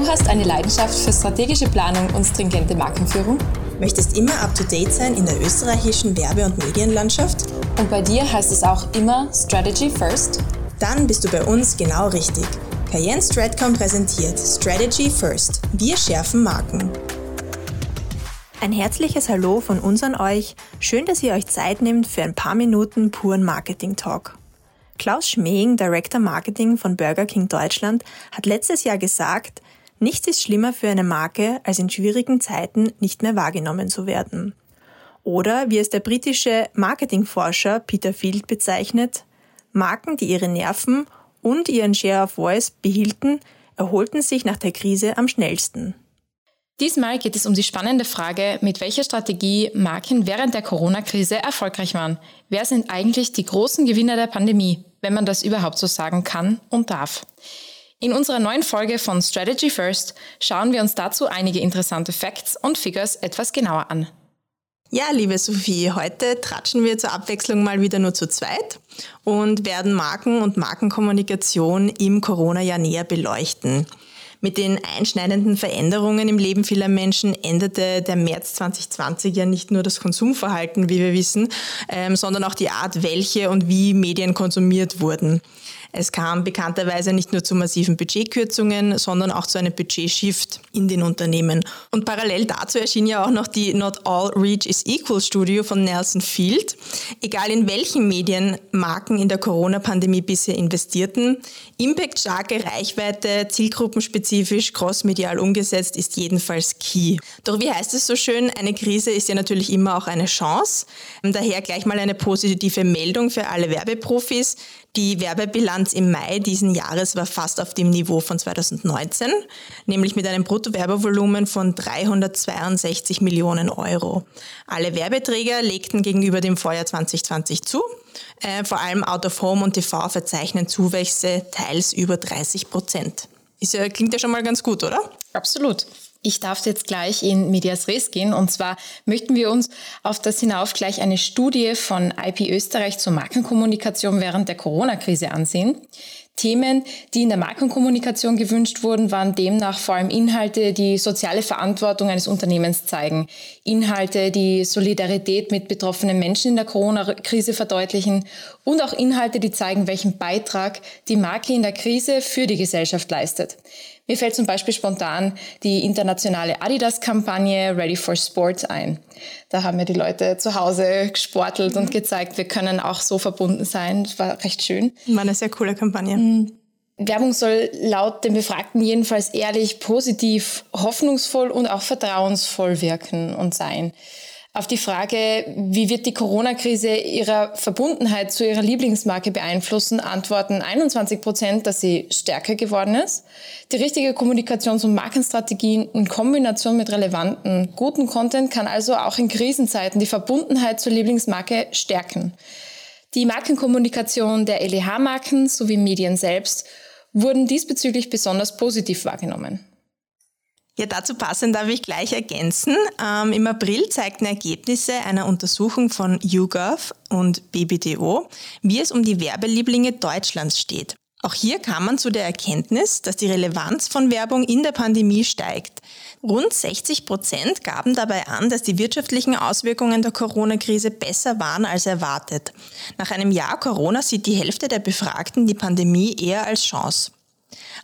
Du hast eine Leidenschaft für strategische Planung und stringente Markenführung? Möchtest immer up-to-date sein in der österreichischen Werbe- und Medienlandschaft? Und bei dir heißt es auch immer Strategy First? Dann bist du bei uns genau richtig. Cayenne Stratcom präsentiert Strategy First. Wir schärfen Marken. Ein herzliches Hallo von uns an euch. Schön, dass ihr euch Zeit nehmt für ein paar Minuten puren Marketing-Talk. Klaus Schmeing, Director Marketing von Burger King Deutschland, hat letztes Jahr gesagt, Nichts ist schlimmer für eine Marke, als in schwierigen Zeiten nicht mehr wahrgenommen zu werden. Oder wie es der britische Marketingforscher Peter Field bezeichnet, Marken, die ihre Nerven und ihren Share of Voice behielten, erholten sich nach der Krise am schnellsten. Diesmal geht es um die spannende Frage, mit welcher Strategie Marken während der Corona-Krise erfolgreich waren. Wer sind eigentlich die großen Gewinner der Pandemie, wenn man das überhaupt so sagen kann und darf? In unserer neuen Folge von Strategy First schauen wir uns dazu einige interessante Facts und Figures etwas genauer an. Ja, liebe Sophie, heute tratschen wir zur Abwechslung mal wieder nur zu zweit und werden Marken und Markenkommunikation im Corona-Jahr näher beleuchten. Mit den einschneidenden Veränderungen im Leben vieler Menschen änderte der März 2020 ja nicht nur das Konsumverhalten, wie wir wissen, ähm, sondern auch die Art, welche und wie Medien konsumiert wurden. Es kam bekannterweise nicht nur zu massiven Budgetkürzungen, sondern auch zu einem Budgetshift in den Unternehmen. Und parallel dazu erschien ja auch noch die Not All Reach is Equal Studio von Nelson Field. Egal in welchen Medien Marken in der Corona-Pandemie bisher investierten, Impact starke Reichweite, zielgruppenspezifisch, crossmedial umgesetzt ist jedenfalls key. Doch wie heißt es so schön, eine Krise ist ja natürlich immer auch eine Chance. Daher gleich mal eine positive Meldung für alle Werbeprofis. Die Werbebilanz im Mai diesen Jahres war fast auf dem Niveau von 2019, nämlich mit einem Bruttowerbevolumen von 362 Millionen Euro. Alle Werbeträger legten gegenüber dem Vorjahr 2020 zu. Äh, vor allem Out of Home und TV verzeichnen Zuwächse teils über 30 Prozent. Ist ja, klingt ja schon mal ganz gut, oder? Absolut. Ich darf jetzt gleich in Medias Res gehen und zwar möchten wir uns auf das hinauf gleich eine Studie von IP Österreich zur Markenkommunikation während der Corona-Krise ansehen. Themen, die in der Markenkommunikation gewünscht wurden, waren demnach vor allem Inhalte, die soziale Verantwortung eines Unternehmens zeigen. Inhalte, die Solidarität mit betroffenen Menschen in der Corona-Krise verdeutlichen und auch Inhalte, die zeigen, welchen Beitrag die Marke in der Krise für die Gesellschaft leistet. Mir fällt zum Beispiel spontan die internationale Adidas-Kampagne Ready for Sport ein. Da haben ja die Leute zu Hause gesportelt mhm. und gezeigt, wir können auch so verbunden sein. Das war recht schön. War eine sehr coole Kampagne. Mhm. Werbung soll laut den Befragten jedenfalls ehrlich, positiv, hoffnungsvoll und auch vertrauensvoll wirken und sein. Auf die Frage, wie wird die Corona-Krise ihre Verbundenheit zu ihrer Lieblingsmarke beeinflussen, antworten 21 Prozent, dass sie stärker geworden ist. Die richtige Kommunikations- und Markenstrategien in Kombination mit relevanten, guten Content kann also auch in Krisenzeiten die Verbundenheit zur Lieblingsmarke stärken. Die Markenkommunikation der LEH-Marken sowie Medien selbst wurden diesbezüglich besonders positiv wahrgenommen. Ja, dazu passend darf ich gleich ergänzen. Ähm, Im April zeigten Ergebnisse einer Untersuchung von YouGov und BBDO, wie es um die Werbelieblinge Deutschlands steht. Auch hier kam man zu der Erkenntnis, dass die Relevanz von Werbung in der Pandemie steigt. Rund 60 Prozent gaben dabei an, dass die wirtschaftlichen Auswirkungen der Corona-Krise besser waren als erwartet. Nach einem Jahr Corona sieht die Hälfte der Befragten die Pandemie eher als Chance.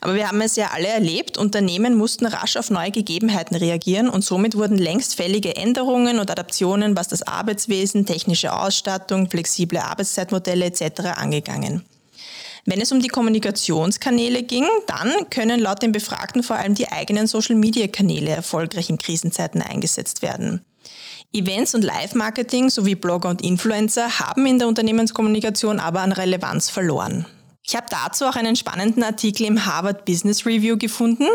Aber wir haben es ja alle erlebt, Unternehmen mussten rasch auf neue Gegebenheiten reagieren und somit wurden längst fällige Änderungen und Adaptionen, was das Arbeitswesen, technische Ausstattung, flexible Arbeitszeitmodelle etc. angegangen. Wenn es um die Kommunikationskanäle ging, dann können laut den Befragten vor allem die eigenen Social-Media-Kanäle erfolgreich in Krisenzeiten eingesetzt werden. Events und Live-Marketing sowie Blogger und Influencer haben in der Unternehmenskommunikation aber an Relevanz verloren. Ich habe dazu auch einen spannenden Artikel im Harvard Business Review gefunden,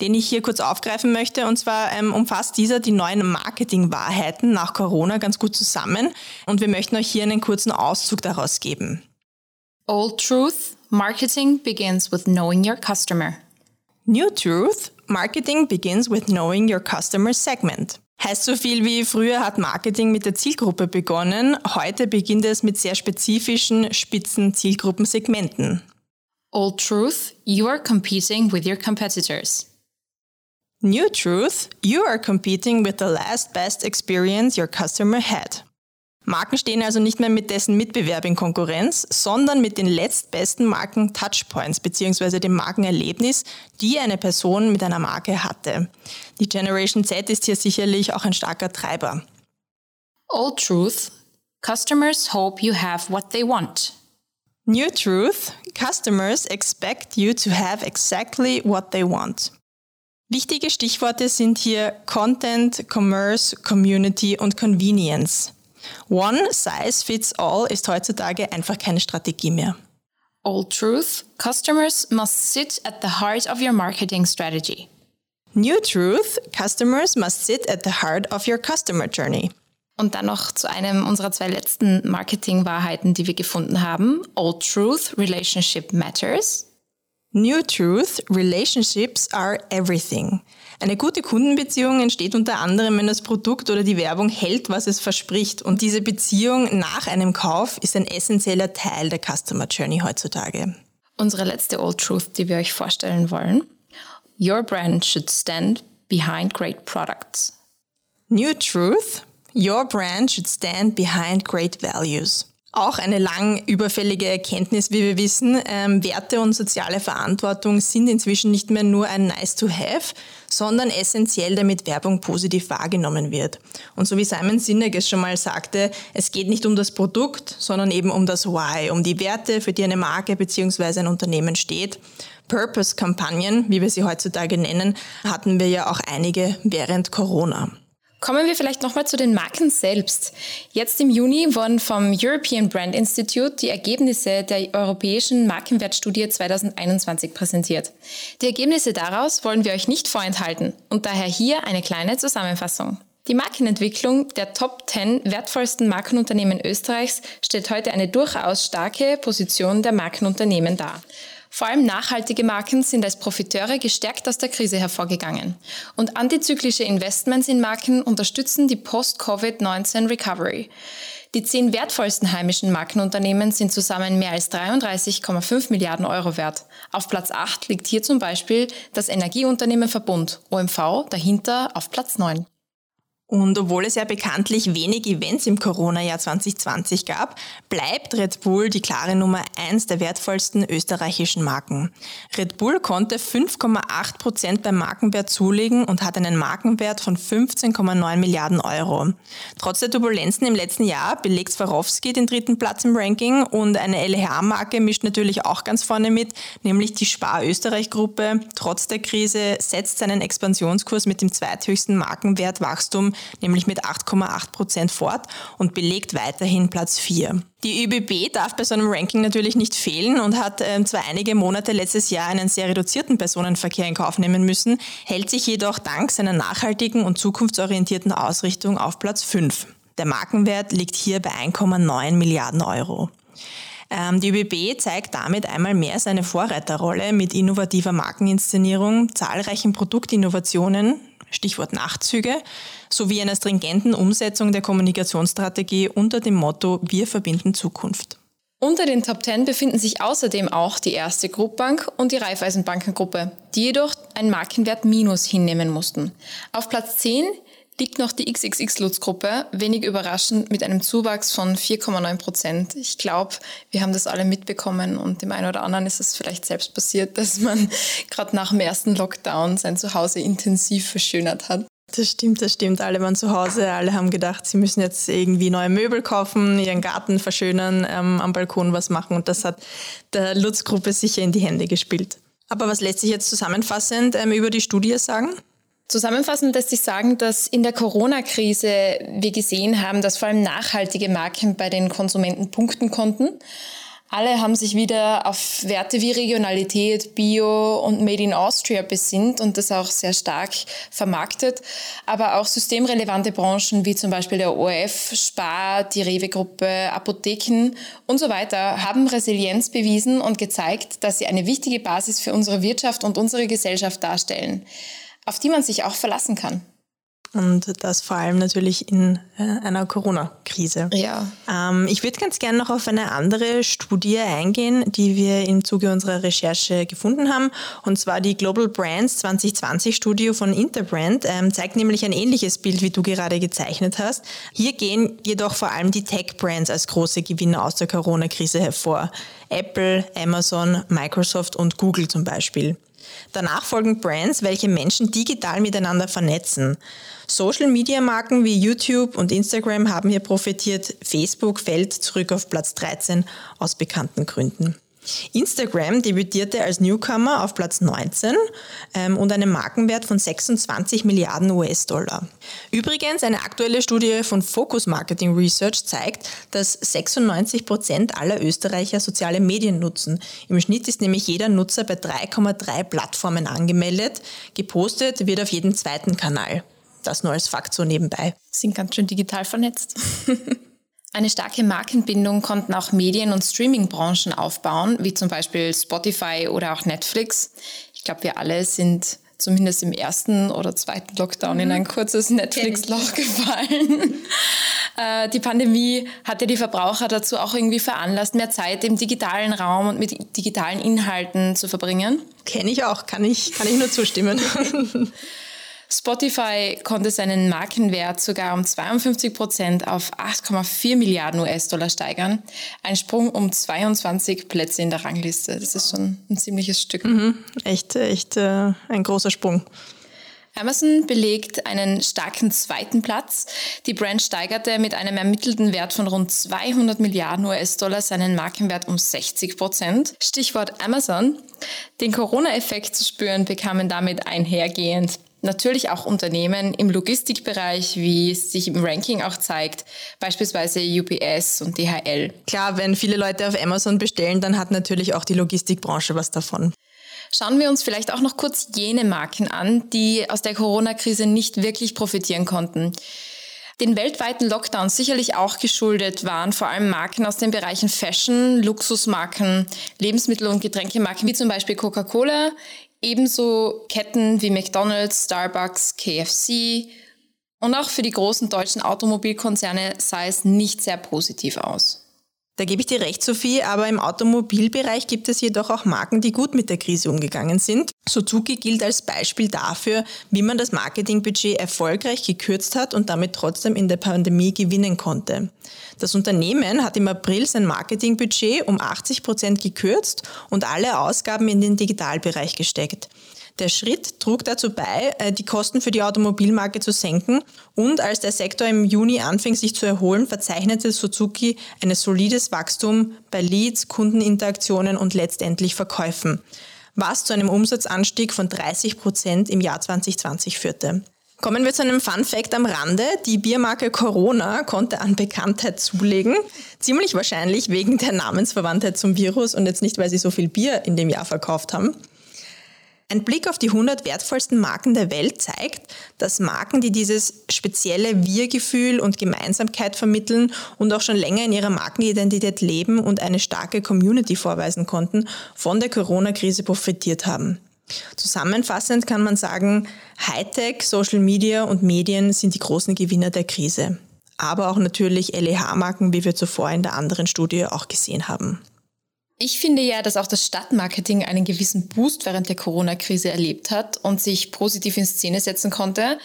den ich hier kurz aufgreifen möchte. Und zwar ähm, umfasst dieser die neuen Marketing-Wahrheiten nach Corona ganz gut zusammen. Und wir möchten euch hier einen kurzen Auszug daraus geben. Old Truth, Marketing begins with knowing your customer. New Truth, Marketing begins with knowing your customer segment. Heißt so viel wie früher hat Marketing mit der Zielgruppe begonnen, heute beginnt es mit sehr spezifischen, spitzen Zielgruppensegmenten. Old truth, you are competing with your competitors. New truth, you are competing with the last best experience your customer had. Marken stehen also nicht mehr mit dessen Mitbewerb in Konkurrenz, sondern mit den letztbesten Marken Touchpoints bzw. dem Markenerlebnis, die eine Person mit einer Marke hatte. Die Generation Z ist hier sicherlich auch ein starker Treiber. Old Truth. Customers hope you have what they want. New Truth. Customers expect you to have exactly what they want. Wichtige Stichworte sind hier Content, Commerce, Community und Convenience. One size fits all ist heutzutage einfach keine Strategie mehr. Old truth, customers must sit at the heart of your marketing strategy. New truth, customers must sit at the heart of your customer journey. Und dann noch zu einem unserer zwei letzten Marketing-Wahrheiten, die wir gefunden haben. Old truth, relationship matters. New Truth, Relationships are everything. Eine gute Kundenbeziehung entsteht unter anderem, wenn das Produkt oder die Werbung hält, was es verspricht. Und diese Beziehung nach einem Kauf ist ein essentieller Teil der Customer Journey heutzutage. Unsere letzte Old Truth, die wir euch vorstellen wollen. Your brand should stand behind great products. New Truth, Your brand should stand behind great values. Auch eine lang überfällige Erkenntnis, wie wir wissen. Ähm, Werte und soziale Verantwortung sind inzwischen nicht mehr nur ein Nice to Have, sondern essentiell, damit Werbung positiv wahrgenommen wird. Und so wie Simon Sinek es schon mal sagte, es geht nicht um das Produkt, sondern eben um das Why, um die Werte, für die eine Marke bzw. ein Unternehmen steht. Purpose-Kampagnen, wie wir sie heutzutage nennen, hatten wir ja auch einige während Corona. Kommen wir vielleicht nochmal zu den Marken selbst. Jetzt im Juni wurden vom European Brand Institute die Ergebnisse der europäischen Markenwertstudie 2021 präsentiert. Die Ergebnisse daraus wollen wir euch nicht vorenthalten und daher hier eine kleine Zusammenfassung. Die Markenentwicklung der Top 10 wertvollsten Markenunternehmen Österreichs stellt heute eine durchaus starke Position der Markenunternehmen dar. Vor allem nachhaltige Marken sind als Profiteure gestärkt aus der Krise hervorgegangen. Und antizyklische Investments in Marken unterstützen die Post-Covid-19 Recovery. Die zehn wertvollsten heimischen Markenunternehmen sind zusammen mehr als 33,5 Milliarden Euro wert. Auf Platz 8 liegt hier zum Beispiel das Energieunternehmen Verbund, OMV, dahinter auf Platz 9. Und obwohl es ja bekanntlich wenig Events im Corona-Jahr 2020 gab, bleibt Red Bull die klare Nummer eins der wertvollsten österreichischen Marken. Red Bull konnte 5,8 Prozent beim Markenwert zulegen und hat einen Markenwert von 15,9 Milliarden Euro. Trotz der Turbulenzen im letzten Jahr belegt Swarovski den dritten Platz im Ranking und eine LH-Marke mischt natürlich auch ganz vorne mit, nämlich die Spar Österreich-Gruppe. Trotz der Krise setzt seinen Expansionskurs mit dem zweithöchsten Markenwert Wachstum nämlich mit 8,8 Prozent fort und belegt weiterhin Platz 4. Die ÖBB darf bei so einem Ranking natürlich nicht fehlen und hat äh, zwar einige Monate letztes Jahr einen sehr reduzierten Personenverkehr in Kauf nehmen müssen, hält sich jedoch dank seiner nachhaltigen und zukunftsorientierten Ausrichtung auf Platz 5. Der Markenwert liegt hier bei 1,9 Milliarden Euro. Ähm, die ÖBB zeigt damit einmal mehr seine Vorreiterrolle mit innovativer Markeninszenierung, zahlreichen Produktinnovationen, Stichwort Nachtzüge, sowie einer stringenten Umsetzung der Kommunikationsstrategie unter dem Motto Wir verbinden Zukunft. Unter den Top 10 befinden sich außerdem auch die erste Gruppbank und die Raiffeisenbankengruppe, die jedoch ein Markenwert Minus hinnehmen mussten. Auf Platz 10 liegt noch die XXX-Lutz-Gruppe, wenig überraschend mit einem Zuwachs von 4,9 Prozent. Ich glaube, wir haben das alle mitbekommen und dem einen oder anderen ist es vielleicht selbst passiert, dass man gerade nach dem ersten Lockdown sein Zuhause intensiv verschönert hat. Das stimmt, das stimmt. Alle waren zu Hause, alle haben gedacht, sie müssen jetzt irgendwie neue Möbel kaufen, ihren Garten verschönern, ähm, am Balkon was machen und das hat der Lutz-Gruppe sicher in die Hände gespielt. Aber was lässt sich jetzt zusammenfassend ähm, über die Studie sagen? Zusammenfassend lässt sich sagen, dass in der Corona-Krise wir gesehen haben, dass vor allem nachhaltige Marken bei den Konsumenten punkten konnten. Alle haben sich wieder auf Werte wie Regionalität, Bio und Made in Austria besinnt und das auch sehr stark vermarktet. Aber auch systemrelevante Branchen wie zum Beispiel der ORF, Spar, die Rewe-Gruppe, Apotheken und so weiter haben Resilienz bewiesen und gezeigt, dass sie eine wichtige Basis für unsere Wirtschaft und unsere Gesellschaft darstellen auf die man sich auch verlassen kann. Und das vor allem natürlich in äh, einer Corona-Krise. Ja. Ähm, ich würde ganz gerne noch auf eine andere Studie eingehen, die wir im Zuge unserer Recherche gefunden haben. Und zwar die Global Brands 2020 Studie von Interbrand ähm, zeigt nämlich ein ähnliches Bild, wie du gerade gezeichnet hast. Hier gehen jedoch vor allem die Tech-Brands als große Gewinner aus der Corona-Krise hervor. Apple, Amazon, Microsoft und Google zum Beispiel. Danach folgen Brands, welche Menschen digital miteinander vernetzen. Social-Media-Marken wie YouTube und Instagram haben hier profitiert. Facebook fällt zurück auf Platz 13 aus bekannten Gründen. Instagram debütierte als Newcomer auf Platz 19 ähm, und einem Markenwert von 26 Milliarden US-Dollar. Übrigens, eine aktuelle Studie von Focus Marketing Research zeigt, dass 96 Prozent aller Österreicher soziale Medien nutzen. Im Schnitt ist nämlich jeder Nutzer bei 3,3 Plattformen angemeldet. Gepostet wird auf jedem zweiten Kanal. Das nur als Fakt so nebenbei. Sind ganz schön digital vernetzt. Eine starke Markenbindung konnten auch Medien- und Streaming-Branchen aufbauen, wie zum Beispiel Spotify oder auch Netflix. Ich glaube, wir alle sind zumindest im ersten oder zweiten Lockdown in mhm. ein kurzes Netflix-Loch gefallen. Äh, die Pandemie hat ja die Verbraucher dazu auch irgendwie veranlasst, mehr Zeit im digitalen Raum und mit digitalen Inhalten zu verbringen. Kenne ich auch, kann ich, kann ich nur zustimmen. Spotify konnte seinen Markenwert sogar um 52 Prozent auf 8,4 Milliarden US-Dollar steigern. Ein Sprung um 22 Plätze in der Rangliste. Das ist schon ein ziemliches Stück. Mhm, echt, echt äh, ein großer Sprung. Amazon belegt einen starken zweiten Platz. Die Brand steigerte mit einem ermittelten Wert von rund 200 Milliarden US-Dollar seinen Markenwert um 60 Prozent. Stichwort Amazon. Den Corona-Effekt zu spüren bekamen damit einhergehend natürlich auch Unternehmen im Logistikbereich, wie es sich im Ranking auch zeigt, beispielsweise UPS und DHL. Klar, wenn viele Leute auf Amazon bestellen, dann hat natürlich auch die Logistikbranche was davon. Schauen wir uns vielleicht auch noch kurz jene Marken an, die aus der Corona-Krise nicht wirklich profitieren konnten. Den weltweiten Lockdown sicherlich auch geschuldet waren vor allem Marken aus den Bereichen Fashion, Luxusmarken, Lebensmittel- und Getränkemarken wie zum Beispiel Coca-Cola, Ebenso Ketten wie McDonald's, Starbucks, KFC und auch für die großen deutschen Automobilkonzerne sah es nicht sehr positiv aus. Da gebe ich dir recht, Sophie, aber im Automobilbereich gibt es jedoch auch Marken, die gut mit der Krise umgegangen sind. Suzuki gilt als Beispiel dafür, wie man das Marketingbudget erfolgreich gekürzt hat und damit trotzdem in der Pandemie gewinnen konnte. Das Unternehmen hat im April sein Marketingbudget um 80 Prozent gekürzt und alle Ausgaben in den Digitalbereich gesteckt. Der Schritt trug dazu bei, äh, die Kosten für die Automobilmarke zu senken und als der Sektor im Juni anfing sich zu erholen, verzeichnete Suzuki ein solides Wachstum bei Leads, Kundeninteraktionen und letztendlich Verkäufen, was zu einem Umsatzanstieg von 30 Prozent im Jahr 2020 führte. Kommen wir zu einem Fun Fact am Rande. Die Biermarke Corona konnte an Bekanntheit zulegen. Ziemlich wahrscheinlich wegen der Namensverwandtheit zum Virus und jetzt nicht, weil sie so viel Bier in dem Jahr verkauft haben. Ein Blick auf die 100 wertvollsten Marken der Welt zeigt, dass Marken, die dieses spezielle Wir-Gefühl und Gemeinsamkeit vermitteln und auch schon länger in ihrer Markenidentität leben und eine starke Community vorweisen konnten, von der Corona-Krise profitiert haben. Zusammenfassend kann man sagen, Hightech, Social Media und Medien sind die großen Gewinner der Krise. Aber auch natürlich LEH-Marken, wie wir zuvor in der anderen Studie auch gesehen haben. Ich finde ja, dass auch das Stadtmarketing einen gewissen Boost während der Corona-Krise erlebt hat und sich positiv in Szene setzen konnte.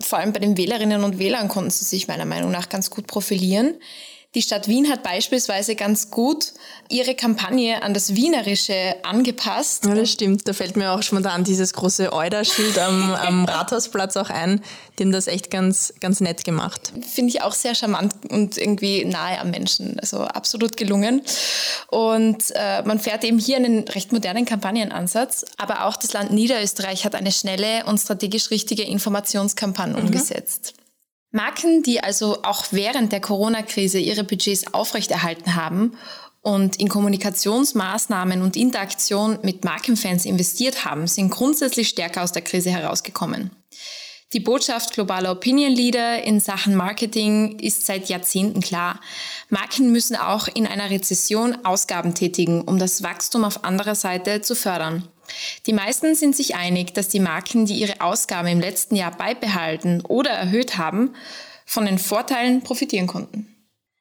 Vor allem bei den Wählerinnen und Wählern konnten sie sich meiner Meinung nach ganz gut profilieren. Die Stadt Wien hat beispielsweise ganz gut ihre Kampagne an das Wienerische angepasst. Ja, das stimmt. Da fällt mir auch schon mal an dieses große Euder-Schild am, am Rathausplatz auch ein. Die haben das echt ganz, ganz nett gemacht. Finde ich auch sehr charmant und irgendwie nahe am Menschen. Also absolut gelungen. Und äh, man fährt eben hier einen recht modernen Kampagnenansatz. Aber auch das Land Niederösterreich hat eine schnelle und strategisch richtige Informationskampagne mhm. umgesetzt. Marken, die also auch während der Corona-Krise ihre Budgets aufrechterhalten haben und in Kommunikationsmaßnahmen und Interaktion mit Markenfans investiert haben, sind grundsätzlich stärker aus der Krise herausgekommen. Die Botschaft globaler Opinion Leader in Sachen Marketing ist seit Jahrzehnten klar. Marken müssen auch in einer Rezession Ausgaben tätigen, um das Wachstum auf anderer Seite zu fördern. Die meisten sind sich einig, dass die Marken, die ihre Ausgaben im letzten Jahr beibehalten oder erhöht haben, von den Vorteilen profitieren konnten.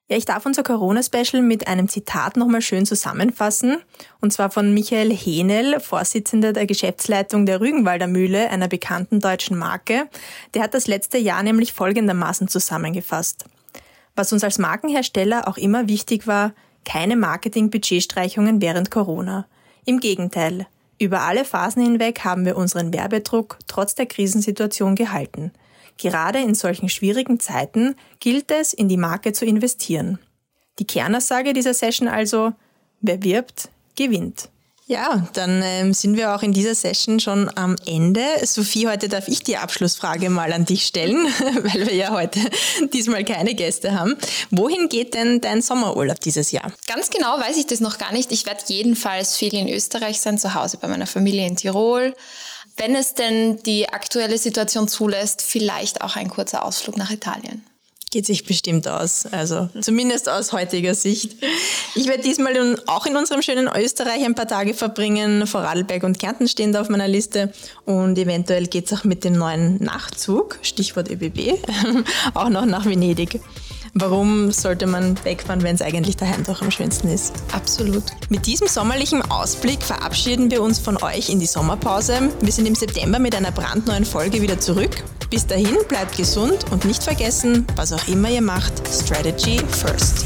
Ja, ich darf unser Corona-Special mit einem Zitat nochmal schön zusammenfassen. Und zwar von Michael Henel, Vorsitzender der Geschäftsleitung der Rügenwalder Mühle, einer bekannten deutschen Marke. Der hat das letzte Jahr nämlich folgendermaßen zusammengefasst. Was uns als Markenhersteller auch immer wichtig war, keine Marketing-Budgetstreichungen während Corona. Im Gegenteil, über alle Phasen hinweg haben wir unseren Werbedruck trotz der Krisensituation gehalten. Gerade in solchen schwierigen Zeiten gilt es, in die Marke zu investieren. Die Kernaussage dieser Session also, wer wirbt, gewinnt. Ja, dann ähm, sind wir auch in dieser Session schon am Ende. Sophie, heute darf ich die Abschlussfrage mal an dich stellen, weil wir ja heute diesmal keine Gäste haben. Wohin geht denn dein Sommerurlaub dieses Jahr? Ganz genau weiß ich das noch gar nicht. Ich werde jedenfalls viel in Österreich sein, zu Hause bei meiner Familie in Tirol wenn es denn die aktuelle Situation zulässt, vielleicht auch ein kurzer Ausflug nach Italien. Geht sich bestimmt aus, also zumindest aus heutiger Sicht. Ich werde diesmal auch in unserem schönen Österreich ein paar Tage verbringen. Vorarlberg und Kärnten stehen da auf meiner Liste und eventuell geht es auch mit dem neuen Nachtzug, Stichwort ÖBB, auch noch nach Venedig. Warum sollte man wegfahren, wenn es eigentlich daheim doch am schönsten ist? Absolut. Mit diesem sommerlichen Ausblick verabschieden wir uns von euch in die Sommerpause. Wir sind im September mit einer brandneuen Folge wieder zurück. Bis dahin bleibt gesund und nicht vergessen, was auch immer ihr macht, Strategy First.